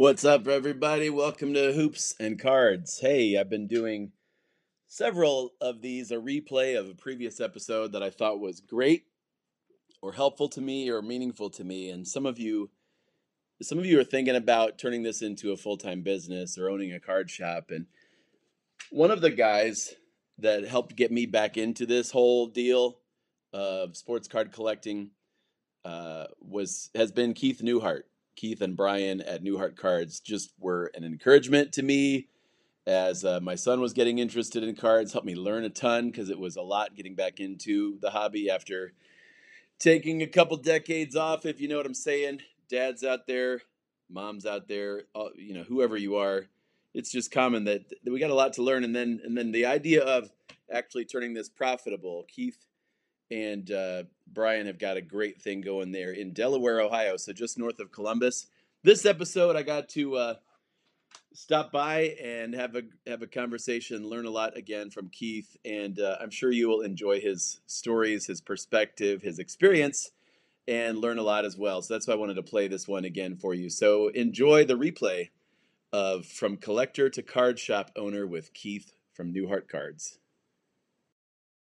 What's up, everybody? Welcome to Hoops and Cards. Hey, I've been doing several of these, a replay of a previous episode that I thought was great or helpful to me or meaningful to me. And some of you, some of you are thinking about turning this into a full time business or owning a card shop. And one of the guys that helped get me back into this whole deal of sports card collecting uh, was has been Keith Newhart. Keith and Brian at Newhart Cards just were an encouragement to me as uh, my son was getting interested in cards, helped me learn a ton because it was a lot getting back into the hobby after taking a couple decades off, if you know what I'm saying. Dads out there, moms out there, you know, whoever you are, it's just common that, that we got a lot to learn. And then, and then the idea of actually turning this profitable, Keith and uh, Brian have got a great thing going there in Delaware, Ohio, so just north of Columbus. This episode, I got to uh, stop by and have a have a conversation, learn a lot again from Keith, and uh, I'm sure you will enjoy his stories, his perspective, his experience, and learn a lot as well. So that's why I wanted to play this one again for you. So enjoy the replay of From Collector to Card Shop Owner with Keith from Newhart Cards.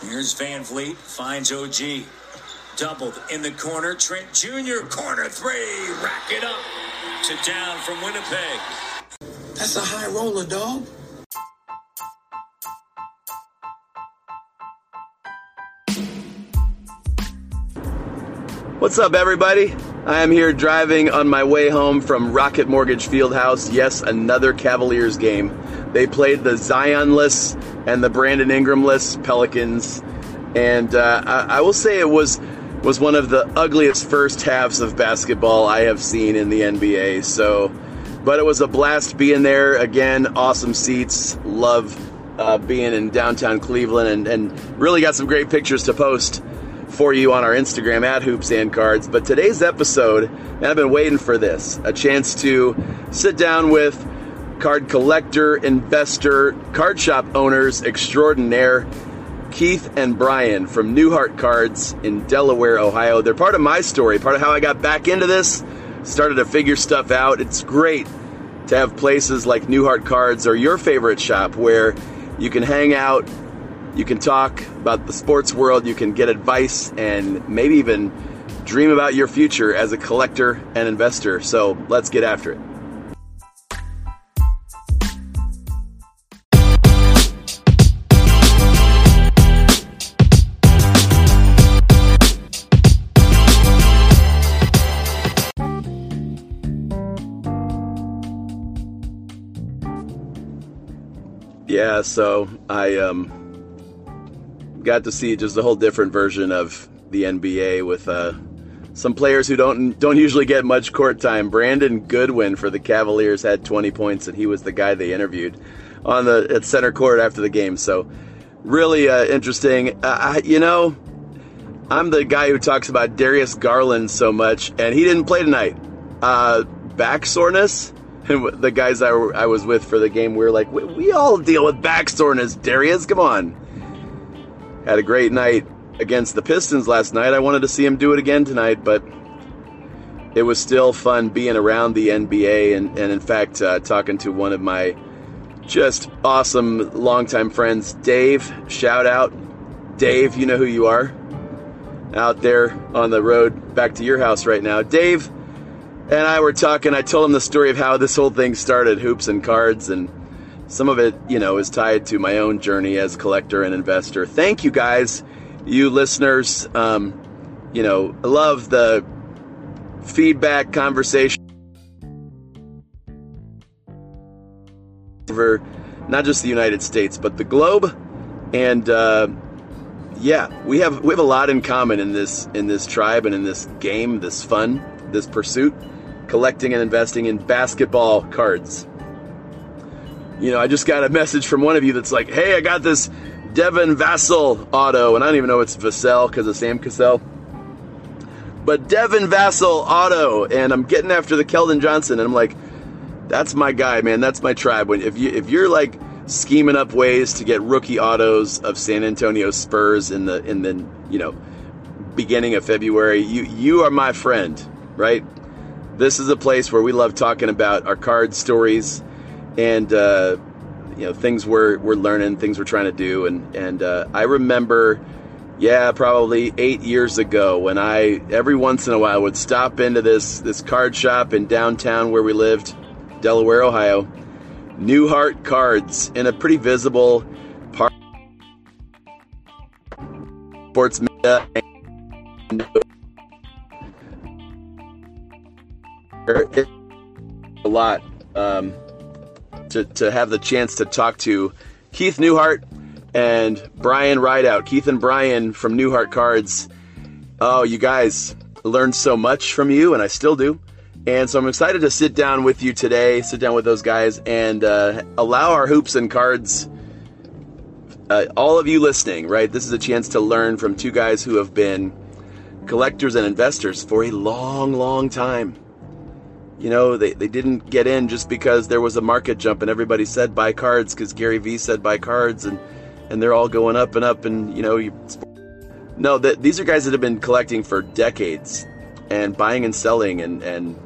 Here's VanVleet, finds OG. Doubled in the corner. Trent Jr. corner three. Rack it up to down from Winnipeg. That's a high roller, dog. What's up, everybody? I am here driving on my way home from Rocket Mortgage Fieldhouse. Yes, another Cavaliers game. They played the Zionless and the Brandon Ingramless Pelicans, and uh, I, I will say it was was one of the ugliest first halves of basketball I have seen in the NBA. So, but it was a blast being there again. Awesome seats. Love uh, being in downtown Cleveland, and, and really got some great pictures to post for you on our Instagram at Hoops and Cards. But today's episode, and I've been waiting for this, a chance to sit down with card collector, investor, card shop owners extraordinaire, Keith and Brian from Newhart Cards in Delaware, Ohio. They're part of my story, part of how I got back into this, started to figure stuff out. It's great to have places like Newhart Cards or your favorite shop where you can hang out, you can talk about the sports world, you can get advice, and maybe even dream about your future as a collector and investor. So let's get after it. Yeah, so I um, got to see just a whole different version of the NBA with uh, some players who don't don't usually get much court time. Brandon Goodwin for the Cavaliers had 20 points, and he was the guy they interviewed on the at center court after the game. So really uh, interesting. Uh, I, you know, I'm the guy who talks about Darius Garland so much, and he didn't play tonight. Uh, back soreness. The guys I, I was with for the game, we were like, we, we all deal with back soreness, Darius. Come on. Had a great night against the Pistons last night. I wanted to see him do it again tonight, but it was still fun being around the NBA and, and in fact, uh, talking to one of my just awesome longtime friends, Dave. Shout out. Dave, you know who you are. Out there on the road back to your house right now. Dave and I were talking. I told him the story of how this whole thing started, hoops and cards, and some of it, you know, is tied to my own journey as collector and investor. Thank you guys, you listeners. Um, you know, love the feedback conversation over not just the United States but the globe, and uh, yeah, we have we have a lot in common in this in this tribe and in this game, this fun, this pursuit, collecting and investing in basketball cards. You know, I just got a message from one of you that's like, "Hey, I got this Devin Vassell auto, and I don't even know it's Vassell because of Sam Cassell." But Devin Vassell auto, and I'm getting after the Keldon Johnson, and I'm like, that's my guy, man. That's my tribe. When if you if you're like scheming up ways to get rookie autos of San Antonio Spurs in the in the you know beginning of February, you you are my friend, right? This is a place where we love talking about our card stories and uh, you know things we're we're learning, things we're trying to do, and and uh, I remember yeah, probably eight years ago when I every once in a while would stop into this this card shop in downtown where we lived, Delaware, Ohio. Newhart Cards in a pretty visible part sports media and a lot um, to, to have the chance to talk to Keith Newhart and Brian Rideout. Keith and Brian from Newhart Cards. Oh, you guys learned so much from you, and I still do. And so I'm excited to sit down with you today, sit down with those guys, and uh, allow our hoops and cards, uh, all of you listening, right? This is a chance to learn from two guys who have been collectors and investors for a long, long time. You know, they, they didn't get in just because there was a market jump and everybody said buy cards because Gary Vee said buy cards and, and they're all going up and up and, you know, you, no, these are guys that have been collecting for decades and buying and selling and, and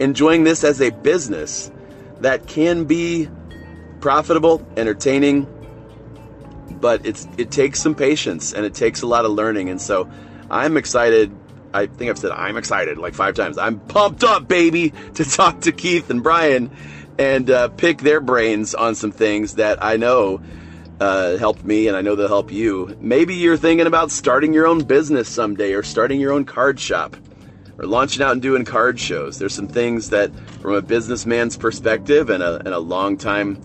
enjoying this as a business that can be profitable, entertaining, but it's it takes some patience and it takes a lot of learning. And so I'm excited. I think I've said I'm excited like five times. I'm pumped up, baby, to talk to Keith and Brian and uh, pick their brains on some things that I know uh, helped me and I know they'll help you. Maybe you're thinking about starting your own business someday or starting your own card shop or launching out and doing card shows. There's some things that, from a businessman's perspective and a, and a long-time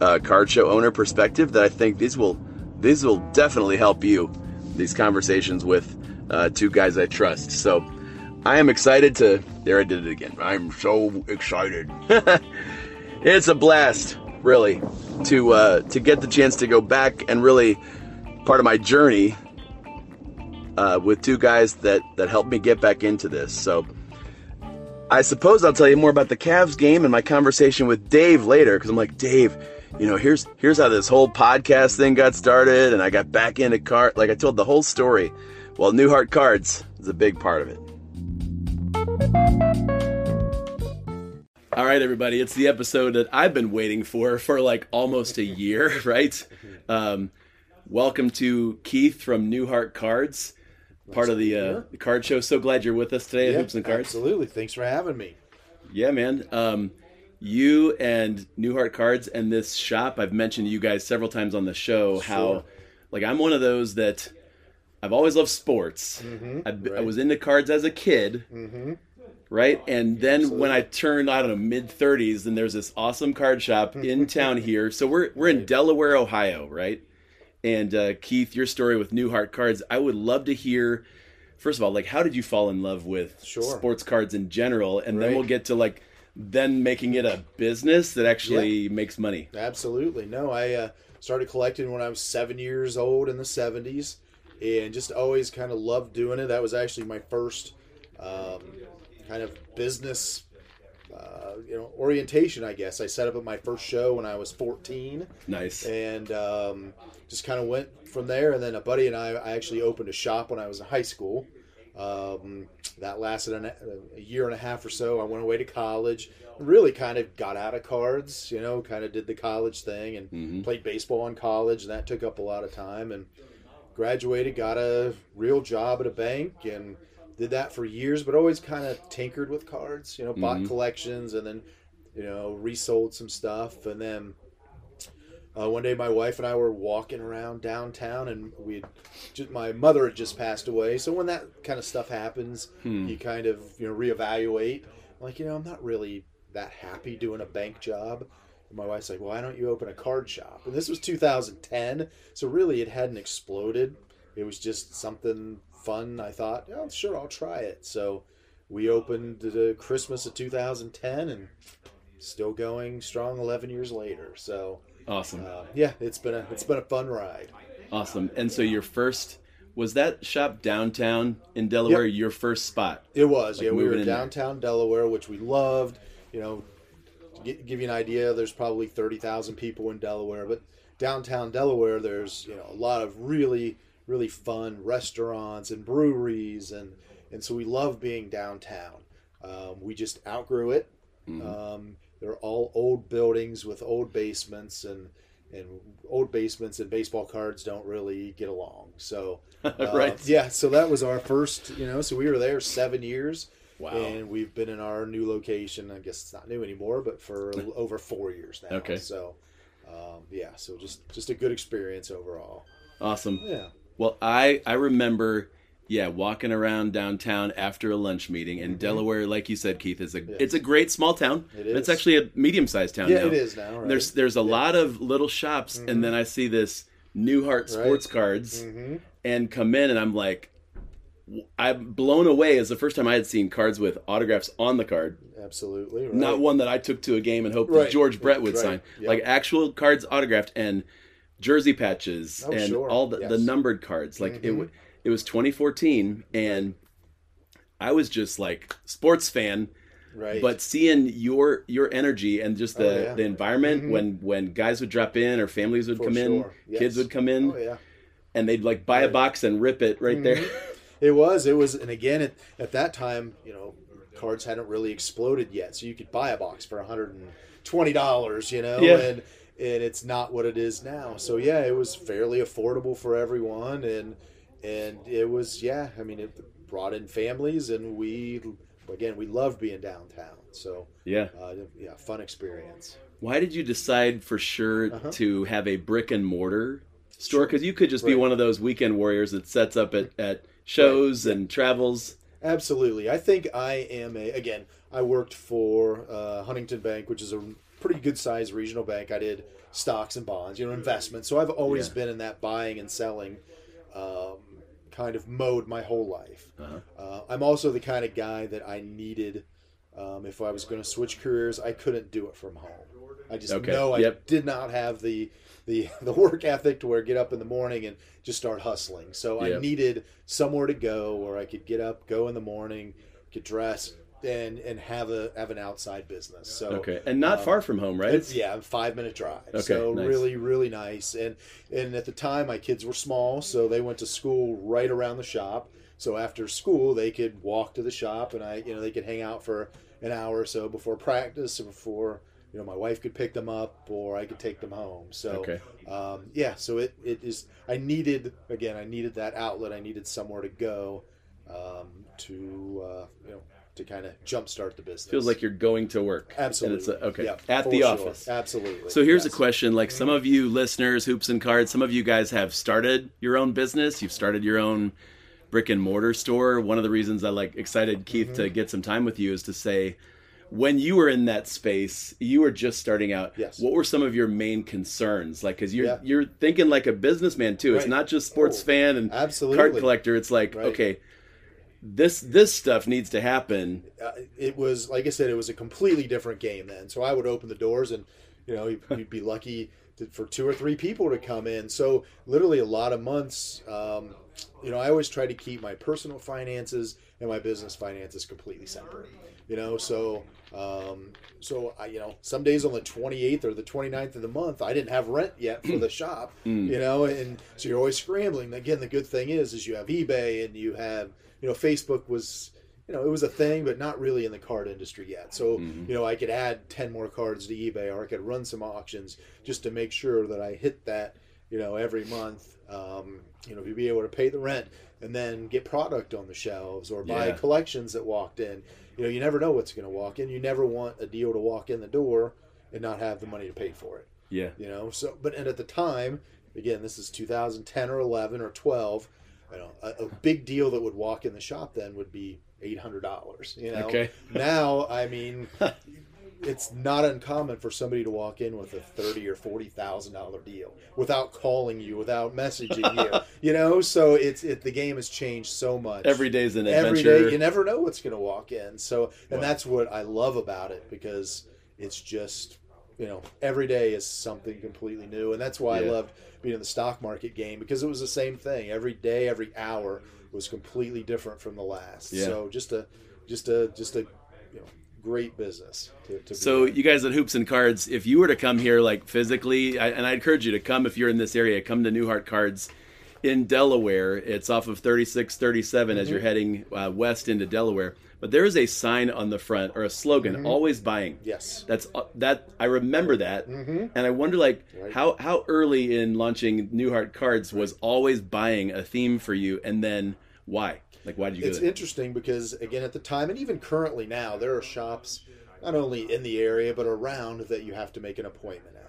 uh, card show owner perspective, that I think these will these will definitely help you. These conversations with uh, two guys I trust. So I am excited to. There, I did it again. I'm so excited. it's a blast, really, to uh, to get the chance to go back and really part of my journey uh, with two guys that that helped me get back into this. So I suppose I'll tell you more about the Cavs game and my conversation with Dave later because I'm like Dave. You know, here's here's how this whole podcast thing got started, and I got back into cart. Like I told the whole story. Well, Newhart Cards is a big part of it. All right, everybody, it's the episode that I've been waiting for for like almost a year, right? Um, welcome to Keith from Newhart Cards, part of the, uh, the card show. So glad you're with us today at Hoops and Cards. Absolutely. Thanks for having me. Yeah, man. Um, you and Newhart Cards and this shop, I've mentioned to you guys several times on the show how, Sure. like, I'm one of those that I've always loved sports. Mm-hmm. I, I was into cards as a kid, right? And then when I turned, I don't know, mid 30s, then there's this awesome card shop in town here. So we're we're in Delaware, Ohio, right? And uh, Keith, your story with Newhart Cards, I would love to hear. First of all, like, how did you fall in love with Sure. sports cards in general? And then we'll get to like then making it a business that actually makes money. Absolutely. No, I uh, started collecting when I was seven years old in the 70s and just always kind of loved doing it. That was actually my first um, kind of business. Uh, you know, orientation. I guess I set up at my first show when I was 14, Nice. and um, just kind of went from there. And then a buddy and I, I actually opened a shop when I was in high school. Um, that lasted an, a year and a half or so. I went away to college. Really, kind of got out of cards. You know, kind of did the college thing and played baseball in college, and that took up a lot of time. And graduated, got a real job at a bank, and did that for years. But always kind of tinkered with cards. You know, bought collections, and then you know resold some stuff, and then Uh, one day, my wife and I were walking around downtown, and we just my mother had just passed away. So when that kind of stuff happens, you kind of you know reevaluate. Like you know, I'm not really that happy doing a bank job. And my wife's like, "Why don't you open a card shop?" And this was 2010, so really it hadn't exploded. It was just something fun. I thought, "Oh, sure, I'll try it." So we opened the Christmas of 2010, and still going strong 11 years later. So Awesome. uh, yeah, it's been a it's been a fun ride. Awesome. And so your first was that shop downtown in Delaware Yep. your first spot? It was Like yeah. We were downtown Delaware, which we loved. You know, give you an idea, there's probably 30,000 people in Delaware, but downtown Delaware, there's you know a lot of really really fun restaurants and breweries, and and so we love being downtown. Um, we just outgrew it. Mm-hmm. Um, they're all old buildings with old basements and and old basements and baseball cards don't really get along. So uh, Right. yeah, so that was our first, you know, so we were there 7 years. Wow. And we've been in our new location, I guess it's not new anymore, but for over 4 years now. Okay. So um, yeah, so just just a good experience overall. Awesome. Yeah. Well, I I remember yeah, walking around downtown after a lunch meeting in Delaware, like you said, Keith, is a it's a great small town. Mm-hmm. It but It's actually a medium sized town Yeah, now. it is now, right. Mm-hmm. There's there's a lot of little shops, and then I see this Newhart sports cards, Mm-hmm. and come in, and I'm like, I'm blown away. As the first time I had seen cards with autographs on the card, Absolutely. Right. not one that I took to a game and hoped Right. that George Brett would Right. sign. Yep. Like actual cards autographed and jersey patches Oh, and sure. all the, the Yes. Mm-hmm. numbered cards. Like it w- it was 2014 and I was just like sports fan. Right. But seeing your your energy and just the, Oh, yeah. Mm-hmm. the environment when when guys would drop in or families would For come in. Yes. kids would come in, Oh yeah. and they'd like buy a box and rip it right there. It was. It was. And again, at, at that time, you know, cards hadn't really exploded yet, so you could buy a box for hundred and twenty dollars. You know, Yeah. and and it's not what it is now. So yeah, it was fairly affordable for everyone, and and it was yeah. I mean, it brought in families, and we again we loved being downtown. So yeah. uh, yeah, fun experience. Why did you decide for sure Uh-huh. to have a brick and mortar store? Because you could just be one of those weekend warriors that sets up at, at shows and travels. Absolutely. I think I am a again, I worked for uh, Huntington Bank, which is a pretty good sized regional bank. I did stocks and bonds, you know, investments. So I've always Yeah. been in that buying and selling um, kind of mode my whole life. Uh-huh. Uh, I'm also the kind of guy that I needed um, if I was going to switch careers, I couldn't do it from home. I just Okay. know I Yep. did not have the the the work ethic to where I get up in the morning and just start hustling. So I needed somewhere to go where I could get up, go in the morning, get dressed, and and have a have an outside business. So Okay, and not um, far from home, right? it's, yeah, five minute drive. Okay, so nice. really, really nice. And and at the time, my kids were small, so they went to school right around the shop. So after school, they could walk to the shop, and I, you know, they could hang out for an hour or so before practice, or before you know my wife could pick them up, or I could take them home. So Okay. um, yeah, so it it is. I needed again, I needed that outlet. I needed somewhere to go um, to uh, you know to kind of jumpstart the business. Feels like you're going to work. Absolutely. a, okay. Yeah, At the sure. office. Absolutely. So here's a question. Like some of you listeners, hoops and cards, some of you guys have started your own business. You've started your own brick and mortar store. One of the reasons I like excited Keith Mm-hmm. to get some time with you is to say when you were in that space, you were just starting out. Yes. What were some of your main concerns? Like, because you're Yeah. you're thinking like a businessman too. Right. It's not just sports Oh, fan and absolutely. card collector. It's like Right. okay, this this stuff needs to happen. uh, it was like I said, it was a completely different game then. So I would open the doors, and you know, you'd, you'd be lucky to, for two or three people to come in. So literally, a lot of months. Um, you know, I always try to keep my personal finances and my business finances completely separate. You know, so um, so I, you know, some days on the 28th or the 29th of the month, I didn't have rent yet for the shop. You know, and so you're always scrambling. Again, the good thing is, is you have eBay and you have, you know, Facebook was you know, it was a thing, but not really in the card industry yet. So, you know, I could add 10 more cards to eBay or I could run some auctions just to make sure that I hit that, you know, every month, um, you know, to be able to pay the rent and then get product on the shelves or buy Yeah. collections that walked in. You know, you never know what's going to walk in. You never want a deal to walk in the door and not have the money to pay for it. Yeah. You know, so but and at the time, again, this is 2010 or 11 or 12. You know, a, a big deal that would walk in the shop then would be eight hundred dollars. You know, Okay. now I mean, it's not uncommon for somebody to walk in with a thirty or forty thousand dollar deal without calling you, without messaging you. You know, so it's it the game has changed so much. Every day's an Every adventure. day, you never know what's going to walk in. So, and Wow. that's what I love about it because it's just, you know, every day is something completely new, and that's why Yeah. I loved being in the stock market game because it was the same thing. Every day, every hour was completely different from the last. Yeah. So, just a, just a, just a, you know, great business. To, to So you guys at Hoops and Cards, if you were to come here like physically, I, and I encourage you to come if you're in this area, come to Newhart Cards in Delaware. It's off of 3637 as Mm-hmm. you're heading uh, west into Delaware. But there is a sign on the front or a slogan, Mm-hmm. always buying. yes, That's uh, that I remember that, and I wonder like Mm-hmm. Right. how how early in launching Newhart Cards was always buying a theme for you, and then why? Like why did you it's interesting because again at the time and even currently now there are shops not only in the area but around that you have to make an appointment at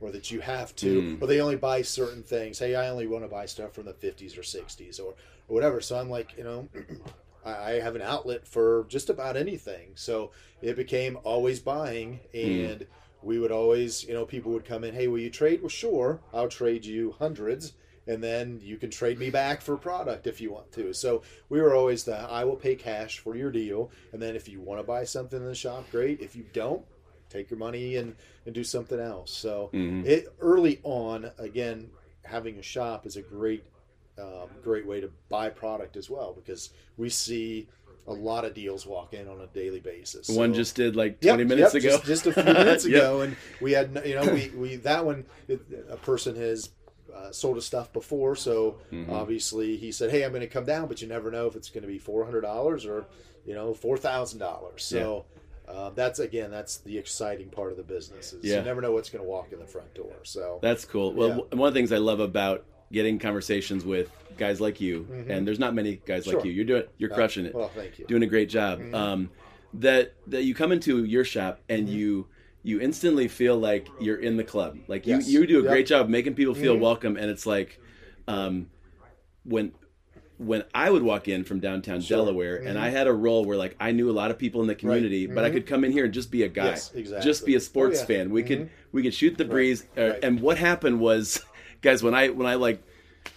or that you have to Hmm. or they only buy certain things hey i only want to buy stuff from the 50s or 60s or, or whatever so i'm like you know I I have an outlet for just about anything. So it became always buying, and we would always, you know, people would come in, hey, will you trade? Well, sure, I'll trade you hundreds, and then you can trade me back for product if you want to. So we were always the, I will pay cash for your deal, and then if you want to buy something in the shop, great. If you don't, take your money and, and do something else. So it early on, again, having a shop is a great um, great way to buy product as well because we see a lot of deals walk in on a daily basis. One just did like Yep, 20 minutes yep, ago. just, just a few minutes Yep. ago, and we had you know we, we that one a person has uh, sold us stuff before, so Mm-hmm. obviously he said, "Hey, I'm going to come down, but you never know if it's going to be four hundred dollars or you know four thousand dollars." Uh, that's again, that's the exciting part of the business. Is Yeah. You never know what's going to walk in the front door. So That's cool. Well, Yeah. one of the things I love about getting conversations with guys like you, and there's not many guys like Mm-hmm. You. You're doing, you're crushing it, well, thank you. doing a great job. Mm-hmm. Um, that that you come into your shop and you you instantly feel like you're in the club. Like you Yes. you do a Yep. great job making people feel welcome, and it's like um, when when I would walk in from downtown Delaware and I had a role where like I knew a lot of people in the community, but I could come in here and just be a guy, Yes, exactly. just be a sports Oh, yeah. fan. We could we could shoot the breeze. Uh, right. And what happened was, guys, when I when I like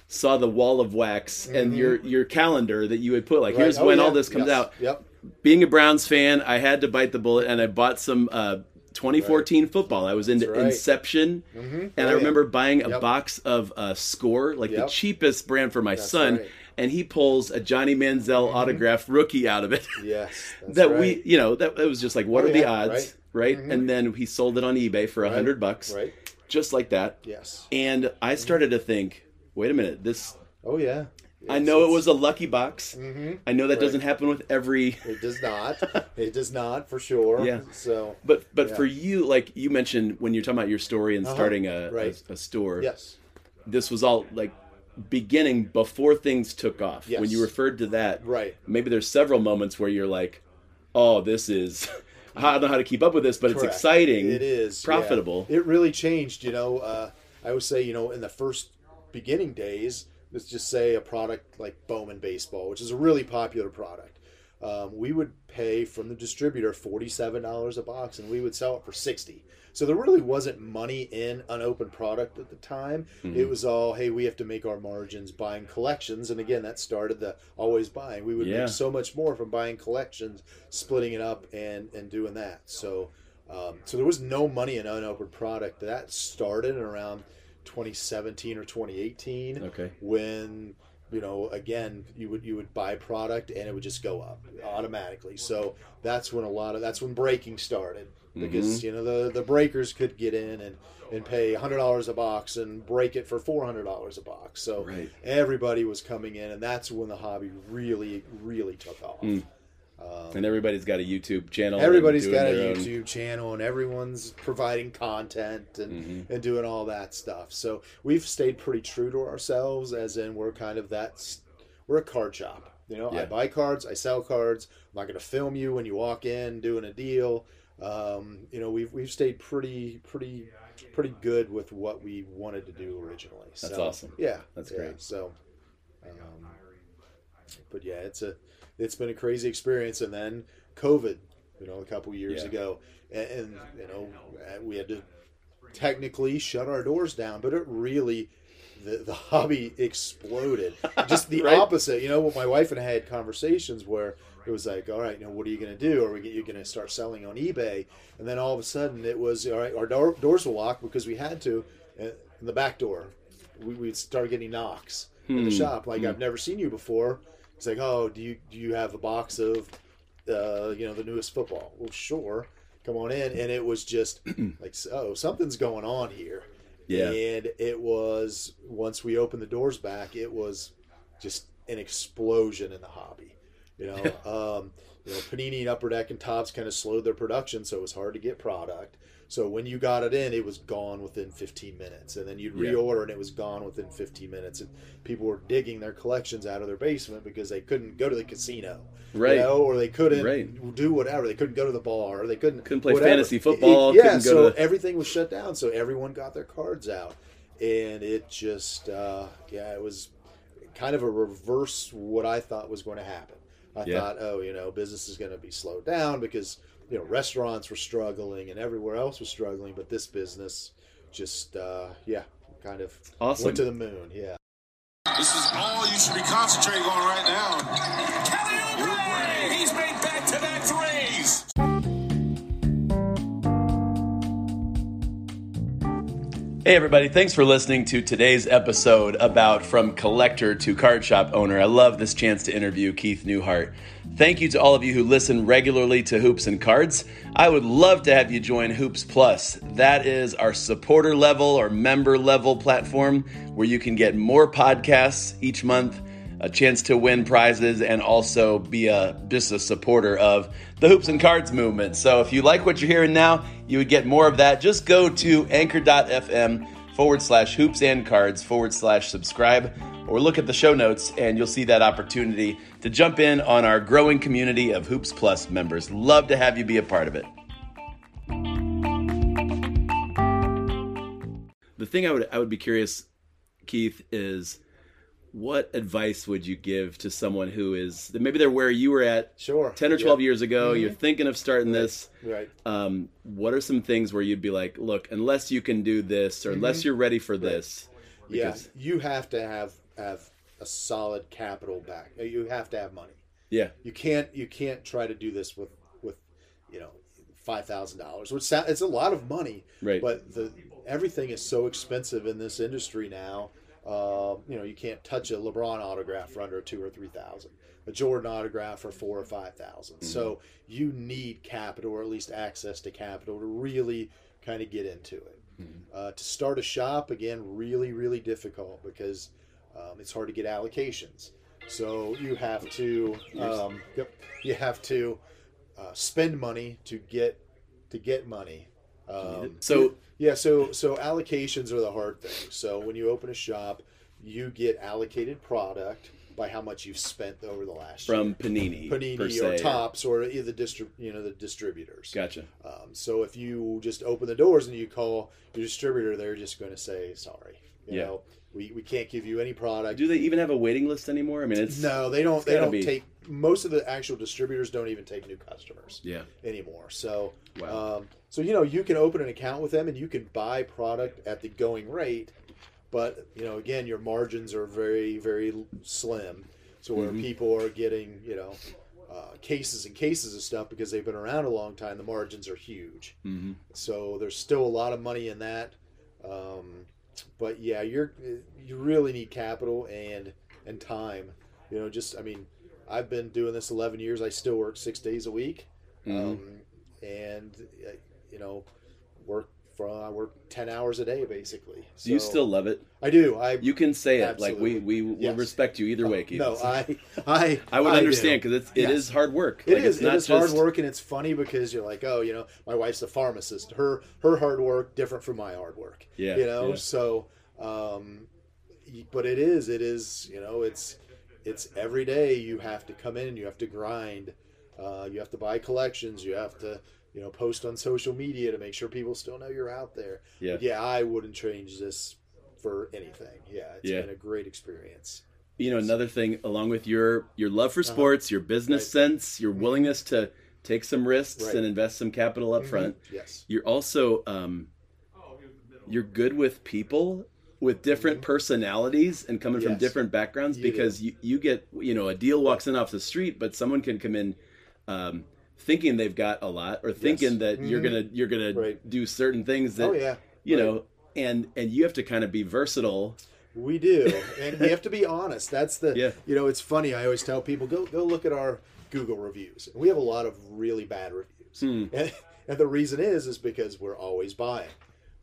saw the wall of wax and your your calendar that you had put like Right. here's Oh, when yeah. all this comes Yes. out. Yep. Being a Browns fan, I had to bite the bullet and I bought some. Uh, 2014 football. I was into right. Inception, and Oh, I remember buying a Yep. box of uh, Score, like the cheapest brand for my son, right. And he pulls a Johnny Manziel mm-hmm. autographed rookie out of it. Yes. That's that right. we, you know, that, that was just like, what Oh, are the odds, right? Mm-hmm. And then he sold it on eBay for a Right, hundred bucks, Right. just like that. Yes. And I mm-hmm. started to think, wait a minute, this. Oh yeah. I know it was a lucky box. I know that Right. doesn't happen with every. It does not. it does not for sure. Yeah. So But but Yeah. for you, like you mentioned when you're talking about your story and Uh-huh. starting a, Right. a a store, yes. this was all like beginning before things took off. When you referred to that, Right. maybe there's several moments where you're like, oh, this is. I don't know how to keep up with this, but it's exciting. It is yeah. profitable. It really changed. You know, uh, I would say you know in the first beginning days, let's just say a product like Bowman Baseball, which is a really popular product. Um, we would pay from the distributor forty-seven dollars a box, and we would sell it for sixty. So there really wasn't money in unopened product at the time. Mm-hmm. It was all, hey, we have to make our margins buying collections, and again, that started the always buying. We would Yeah. make so much more from buying collections, splitting it up, and and doing that. So. Um, so there was no money in unopened product. That started around 2017 or 2018. Okay. When you know, again, you would you would buy product and it would just go up automatically. So that's when a lot of that's when breaking started because Mm-hmm. you know the the breakers could get in and and pay hundred dollars a box and break it for four hundred dollars a box. So Right. everybody was coming in, and that's when the hobby really really took off. Mm. And everybody's got a YouTube channel. Everybody's got a own- YouTube channel and everyone's providing content and, Mm-hmm. and doing all that stuff. So we've stayed pretty true to ourselves, as in we're kind of that. We're a card shop. You know, I buy cards, I sell cards. I'm not going to film you when you walk in doing a deal. um, you know, we've we've stayed pretty pretty pretty good with what we wanted to do originally. That's awesome. Yeah, That's yeah, great. So, um, but yeah, it's a it's been a crazy experience, and then COVID, you know, a couple years Yeah. ago, and, and you know, uh, we had to technically shut our doors down, but it really the, the hobby exploded. Just the Right. opposite. You know, what my wife and I had conversations where it was like, all right, you know, what are you going to do? Are we you going to start selling on eBay? And then all of a sudden it was, all right, our door, doors were locked because we had to. And in the back door, we, we'd start getting knocks in the hmm. shop. Like, hmm. I've never seen you before. It's like, oh, do you do you have a box of, uh, you know, the newest football? Well, sure. Come on in. And it was just like, oh, something's going on here. Yeah. And it was once we opened the doors back, it was just an explosion in the hobby. You know, um, you know, Panini and Upper Deck and Topps kind of slowed their production, so it was hard to get product. So when you got it in, it was gone within 15 minutes, and then you'd Yeah. reorder, and it was gone within 15 minutes. And people were digging their collections out of their basement because they couldn't go to the casino, Right. You know, or they couldn't Right. do whatever. They couldn't go to the bar. They couldn't Couldn't play whatever. fantasy football, yeah, couldn't go so the- everything was shut down. So everyone got their cards out, and it just uh, yeah, it was kind of a reverse what I thought was going to happen. I Yeah. thought, oh, you know, business is going to be slowed down because you know restaurants were struggling and everywhere else was struggling, but this business just uh, yeah, kind of Awesome. went to the moon. Yeah. This is all you should be concentrating on right now. Kelly Oubre! He's made back-to-back threes. Hey, everybody, thanks for listening to today's episode about From Collector to Card Shop Owner. I love this chance to interview Keith Newhart. Thank you to all of you who listen regularly to Hoops and Cards. I would love to have you join Hoops Plus. That is our supporter level or member level platform where you can get more podcasts each month a chance to win prizes and also be a just a supporter of the hoops and cards movement. So if you like what you're hearing now, you would get more of that. Just go to anchor.fm forward slash hoops and cards forward slash subscribe or look at the show notes and you'll see that opportunity to jump in on our growing community of Hoops Plus members. Love to have you be a part of it. The thing I would I would be curious, Keith, is what advice would you give to someone who is maybe they're where you were at Sure. 10 or 12 Yeah. years ago mm-hmm. you're thinking of starting this Right. um, what are some things where you'd be like look unless you can do this or unless mm-hmm. you're ready for this Yeah, you have to have have a solid capital back. Uh, you have to have money. yeah You can't you can't try to do this with with you know five thousand dollars, which sound, it's a lot of money. Right. But the everything is so expensive in this industry now. Uh, you know, you can't touch a LeBron autograph for under two or three thousand. A Jordan autograph for four or five So you need capital, or at least access to capital, to really kind of get into it. Uh, to start a shop again, really, really difficult because um, it's hard to get allocations. So you have to, um, yep, you have to uh, spend money to get to get money. Um, So- yeah, so so allocations are the hard thing. So when you open a shop, you get allocated product by how much you've spent over the last from year. panini Panini se, or Topps or either distri- you know the distributors. gotcha Um, so if you just open the doors and you call your distributor, they're just going to say sorry. You Yeah. know, we, we can't give you any product. do they even have a waiting list anymore i mean it's no, they don't. They don't be- take. Most of the actual distributors don't even take new customers yeah anymore. So, Wow. um, so you know, you can open an account with them and you can buy product at the going rate, but you know, again, your margins are very, very slim. So Mm-hmm. where people are getting, you know, uh, cases and cases of stuff because they've been around a long time, the margins are huge. mm-hmm. So there's still a lot of money in that. Um, but yeah, you're you really need capital and and time. You know, just I mean, I've been doing this 11 years. I still work six days a week, um, and uh, you know, work from I work 10 hours a day basically. do you still love it I do. I you can say it like we Absolutely. we, Yes. respect you either way Keith. no, I I I would do. understand because it's it Yes. is hard work It like, is. it's not It is just, hard work, and it's funny because you're like, oh, you know, my wife's a pharmacist. Her her hard work different from my hard work. Yeah, You know, yeah. so, um, but it is. It is. You know, it's it's every day you have to come in. You have to grind. Uh, you have to buy collections. You have to you know, post on social media to make sure people still know you're out there. Yeah. But yeah, I wouldn't change this for anything. Yeah, it's Yeah. been a great experience. you know another thing along with your your love for Uh-huh. sports your business Right. sense your willingness to take some risks Right. and invest some capital up front Yes. you're also um, you're good with people with different personalities and coming from Mm-hmm. Different backgrounds You because do. you, you get you know a deal walks in off the street but someone can come in um, thinking they've got a lot or thinking that you're gonna you're gonna Mm-hmm. Right. do certain things that Oh yeah. you Right. know and and you have to kind of be versatile We do, and we have to be honest. That's the Yeah. you know it's funny. I always tell people go go look at our Google reviews. We have a lot of really bad reviews, Hmm. and, and the reason is is because we're always buying.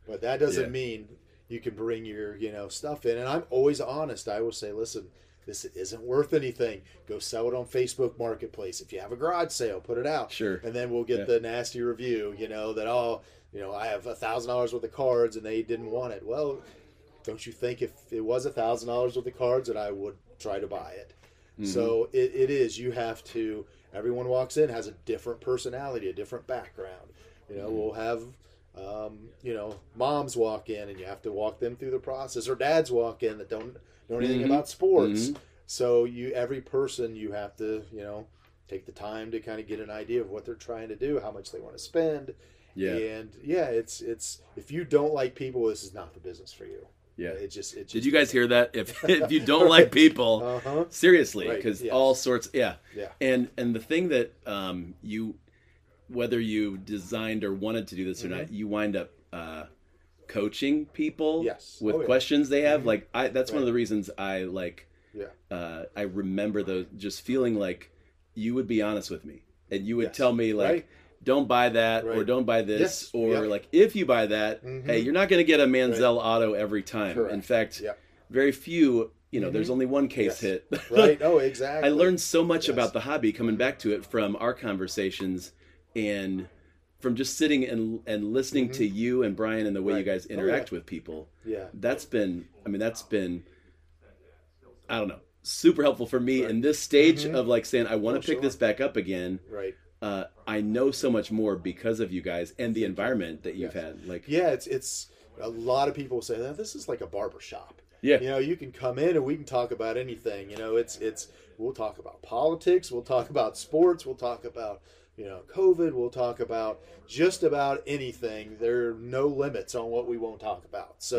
But that doesn't Yeah. mean you can bring your you know stuff in. And I'm always honest. I will say, listen, this isn't worth anything. Go sell it on Facebook Marketplace. If you have a garage sale, put it out. Sure. And then we'll get Yeah. the nasty review. You know that oh you know I have a thousand dollars worth of cards and they didn't want it. Well don't you think if it was a thousand dollars worth of cards that I would try to buy it? So it, it is. You have to. Everyone walks in has a different personality, a different background. You know, we'll have, um, you know, moms walk in and you have to walk them through the process, or dads walk in that don't know anything about sports. So you, every person, you have to, you know, take the time to kind of get an idea of what they're trying to do, how much they want to spend. Yeah. And yeah, it's it's if you don't like people, this is not the business for you. Yeah. It just it just Did you guys hear that? If if you don't like people, Uh-huh. seriously, Right, because yes. all sorts, yeah, Yeah. And and the thing that um you, whether you designed or wanted to do this or not, you wind up uh, coaching people, Mm-hmm. Yes. with Oh, yeah. Mm-hmm. questions they have. Like I, that's one of the reasons I like. Yeah. Uh, I remember those just feeling like you would be honest with me and you would Yes. tell me like. Right. Don't buy that, or don't buy this, Yes. or Yep. like if you buy that, hey, you're not going to get a Manziel auto every time. Correct. In fact, Yep. very few you know there's only one case Yes. hit Right. Oh, exactly. i learned so much Yes. about the hobby coming back to it from our conversations and from just sitting and and listening to you and brian and the way you Right. guys Oh, interact yeah. with people Yeah. that's been i mean that's been i don't know super helpful for me in this stage of like saying i want to Oh, pick sure. this back up again Right. uh, i know so much more because of you guys and the environment that you've Yes. had like Yeah. It's it's a lot of people say that this is like a barber shop. Yeah. You know, you can come in and we can talk about anything. You know, it's it's we'll talk about politics, we'll talk about sports, we'll talk about you know COVID, we'll talk about just about anything. There are no limits on what we won't talk about. So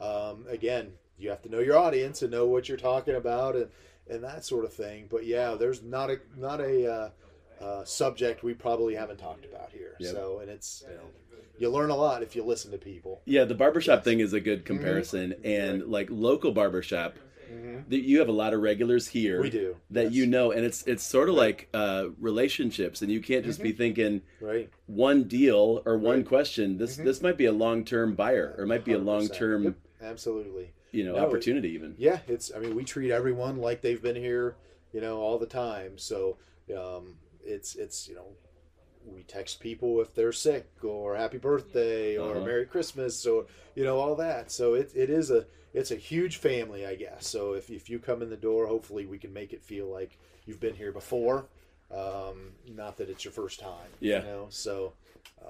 Yeah. um, again, you have to know your audience and know what you're talking about and and that sort of thing. But yeah, there's not a not a uh, uh, subject we probably haven't talked about here. Yep. So and it's you know you learn a lot if you listen to people. Yeah, the barbershop thing is a good comparison. And like local barbershop, th- you have a lot of regulars here. We do, That yes. you know, and it's it's sort of like uh, relationships, and you can't just be thinking Right. one deal or one Right. question. This this might be a long term buyer, or it might be a 100%. long term Yep, absolutely. you know No, it- opportunity even. Yeah, it's. I mean, we treat everyone like they've been here, you know, all the time. So um, it's it's you know, we text people if they're sick or happy birthday or Uh-huh. Merry Christmas or you know all that. So it, it is a it's a huge family, I guess. So if if you come in the door, hopefully we can make it feel like you've been here before. Um, not that it's your first time. Yeah. You know. So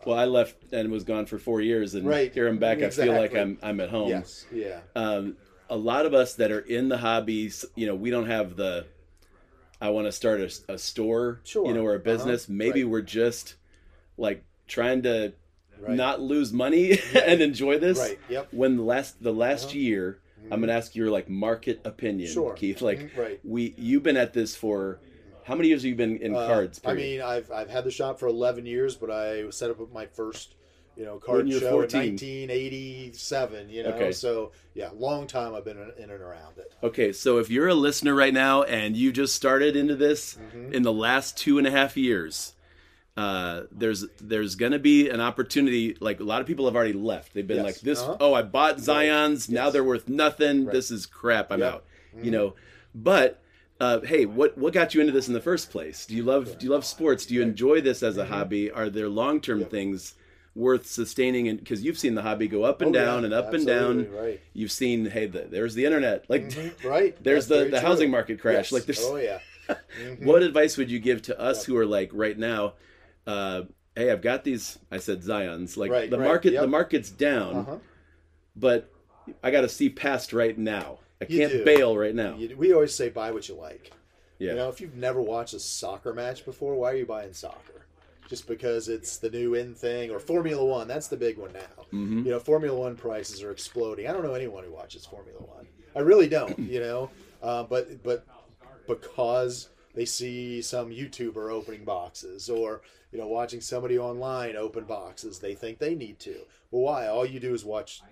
Well, I left and was gone for four years, and Right. here I'm back. I feel like I'm I'm at home. yes. Yeah. um, a lot of us that are in the hobbies, you know, we don't have the, I want to start a, a store, Sure. you know, or a Uh-huh. business. Maybe Right. we're just like trying to Right. not lose money and enjoy this. Right, yep. Uh-huh. When the last the last year, I'm going to ask your like market opinion, Sure. Keith. Like, Mhm, right. we you've been at this for how many years have you been in Uh, cards? I mean, I've I've had the shop for 11 years, but I set up my first, you know, card show 14. in 1987. You know, Okay. so yeah, long time I've been in, in and around it. Okay, so if you're a listener right now and you just started into this Mm-hmm. in the last two and a half years, uh, there's there's gonna be an opportunity. Like a lot of people have already left. They've been Yes. like, "This, Uh-huh. oh, I bought Zion's. Now they're worth nothing. This is crap. I'm Yep. out." You know, but. Uh, hey, what what got you into this in the first place? Do you love do you love sports? Do you enjoy this as a Mm-hmm. hobby? Are there long term things worth sustaining? And because you've seen the hobby go up and Oh, yeah, down and up and down, right. you've seen hey, the, there's the internet. Like Mhm, Right. there's That's the, the true. housing market crash. Yes. Like there's Oh yeah. what advice would you give to us who are like right now, uh, hey, I've got these. I said Zions. Like Right, the right, market, yep. the market's down, Uh-huh. but I got to see past right now. I You can't do. bail right now. We always say buy what you like. yeah, You know, if you've never watched a soccer match before, why are you buying soccer? Just because it's the new in thing or Formula One? That's the big one now. Mm-hmm. You know, Formula One prices are exploding. I don't know anyone who watches Formula One. I really don't. You know, uh, but but because they see some YouTuber opening boxes or you know watching somebody online open boxes, they think they need to. Well, why? All you do is watch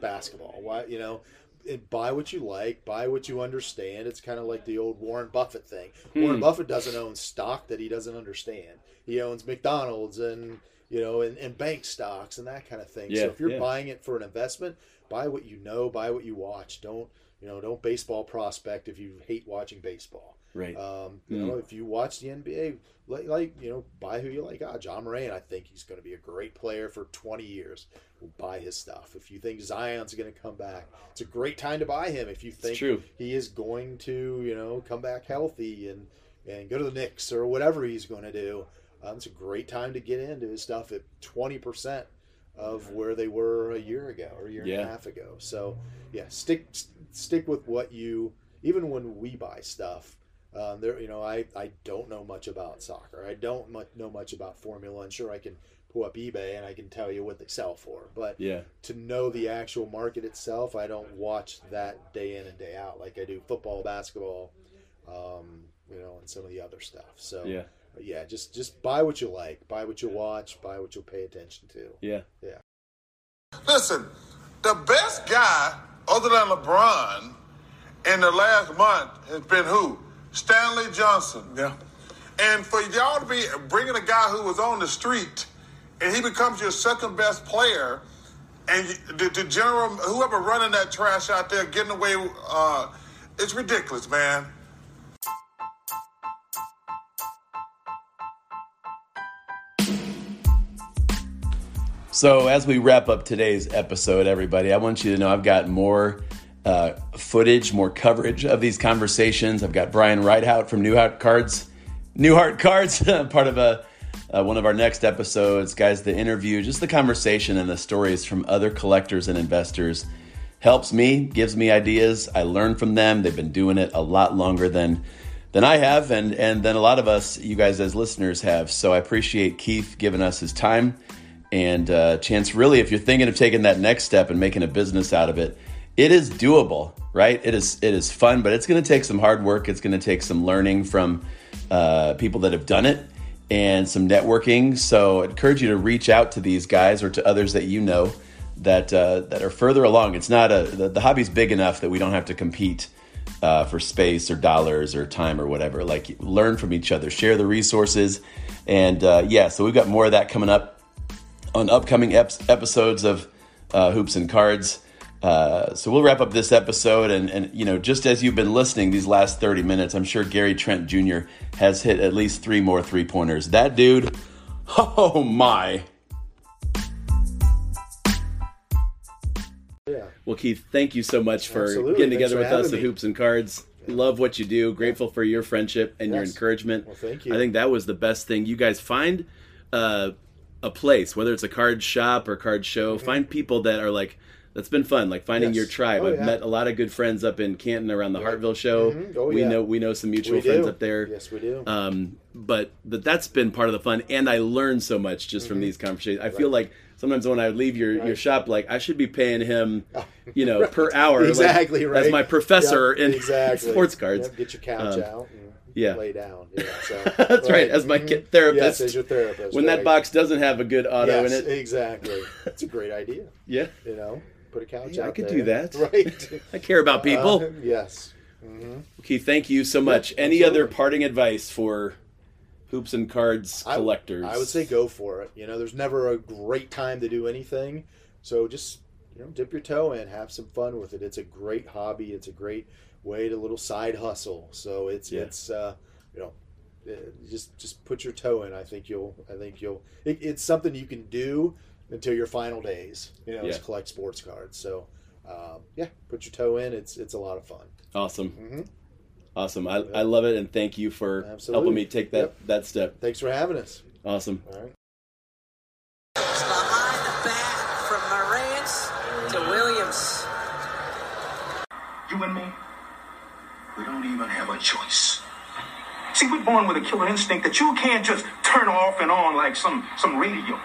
basketball. Why? You know. And buy what you like, buy what you understand. It's kind of like the old Warren Buffett thing. Hmm. Warren Buffett doesn't own stock that he doesn't understand. He owns McDonald's and you know and, and bank stocks and that kind of thing. Yeah, so if you're yeah. buying it for an investment, buy what you know, buy what you watch. Don't you know? Don't baseball prospect if you hate watching baseball. right. Um, you know, if you watch the NBA, like, like you know, buy who you like. Ah, Ja Morant, I think he's going to be a great player for 20 years. We'll buy his stuff. If you think Zion's going to come back, it's a great time to buy him. If you think he is going to, you know, come back healthy and and go to the Knicks or whatever he's going to do, um, it's a great time to get into his stuff at 20 percent of where they were a year ago or a year and a half ago. So yeah, stick stick with what you. Even when we buy stuff, um, there you know I, I don't know much about soccer. I don't mu- know much about Formula. I'm sure, I can pull up eBay and I can tell you what they sell for. But yeah, to know the actual market itself, I don't watch that day in and day out like I do football, basketball, um, you know, and some of the other stuff. So yeah, yeah, just just buy what you like, buy what you watch, buy what you'll pay attention to. yeah. Yeah. Listen, the best guy other than LeBron in the last month has been who? Stanley Johnson. Yeah. And for y'all to be bringing a guy who was on the street and he becomes your second best player, and the, the general, whoever running that trash out there getting away, uh, it's ridiculous, man. So, as we wrap up today's episode, everybody, I want you to know I've got more uh, footage, more coverage of these conversations. I've got Brian Rideout from New Heart Cards, New Heart Cards, part of a uh, one of our next episodes. Guys, the interview, just the conversation and the stories from other collectors and investors helps me, gives me ideas. I learn from them. They've been doing it a lot longer than than I have, and and than a lot of us, you guys as listeners have. So I appreciate Keith giving us his time and uh, chance really if you're thinking of taking that next step and making a business out of it it is doable right? It is it is fun but it's going to take some hard work. It's going to take some learning from uh, people that have done it and some networking. So i encourage you to reach out to these guys or to others that you know that uh, that are further along. It's not a the, the hobby's big enough that we don't have to compete uh, for space or dollars or time or whatever. Like learn from each other share the resources and uh, yeah so we've got more of that coming up on upcoming ep- episodes of uh, Hoops and Cards. Uh, so we'll wrap up this episode, and, and you know, just as you've been listening these last thirty minutes, I'm sure Gary Trent Jr. has hit at least three more three pointers. That dude, oh my! Yeah. Well, Keith, thank you so much for Absolutely. getting together with us having at. Hoops and Cards. Love what you do. Grateful for your friendship and your encouragement. Well, thank you. I think that was the best thing. You guys find uh, a place, whether it's a card shop or card show. Find people that are like. That's been fun, like finding Mm-hmm. Yes. your tribe. Oh, I've yeah. met a lot of good friends up in Canton around the Hartville show. Mhm. Oh, we yeah. know we know some mutual We friends do. up there. Yes, we do. Um, but but that's been part of the fun, and I learned so much just from these conversations. I feel like sometimes when I leave your, your Mm-hmm. Shop, like I should be paying him, you know, per hour, like, exactly right. as my professor Yep, in exactly. sports cards. Yep, get your couch Um, out. Yeah. lay down. Yeah, so, That's right, as my Mhm. therapist. Yes, as your therapist. when that box doesn't have a good auto yes, in it, exactly. It's a great idea. yeah, You know, put a couch Yeah, I could there. do that. Right. I care about people. Uh, yes. Okay. thank you so much. Any absolutely. other parting advice for hoops and cards I- collectors? I would say go for it. You know, there's never a great time to do anything. So just, you know, dip your toe in, have some fun with it. It's a great hobby. It's a great wait a little side hustle. So it's yeah. it's uh, you know uh, just just put your toe in. I think you'll I think you'll it, it's something you can do until your final days. You know, yeah. is collect sports cards. So um, yeah, put your toe in. It's it's a lot of fun. Awesome. Mm-hmm. Awesome. I, yeah. I love it and thank you for Absolutely. helping me take that, yep. that step. Thanks for having us. Awesome. All right. From to Williams. You and me even have a choice. See, we're born with a killer instinct that you can't just turn off and on like some, some radio.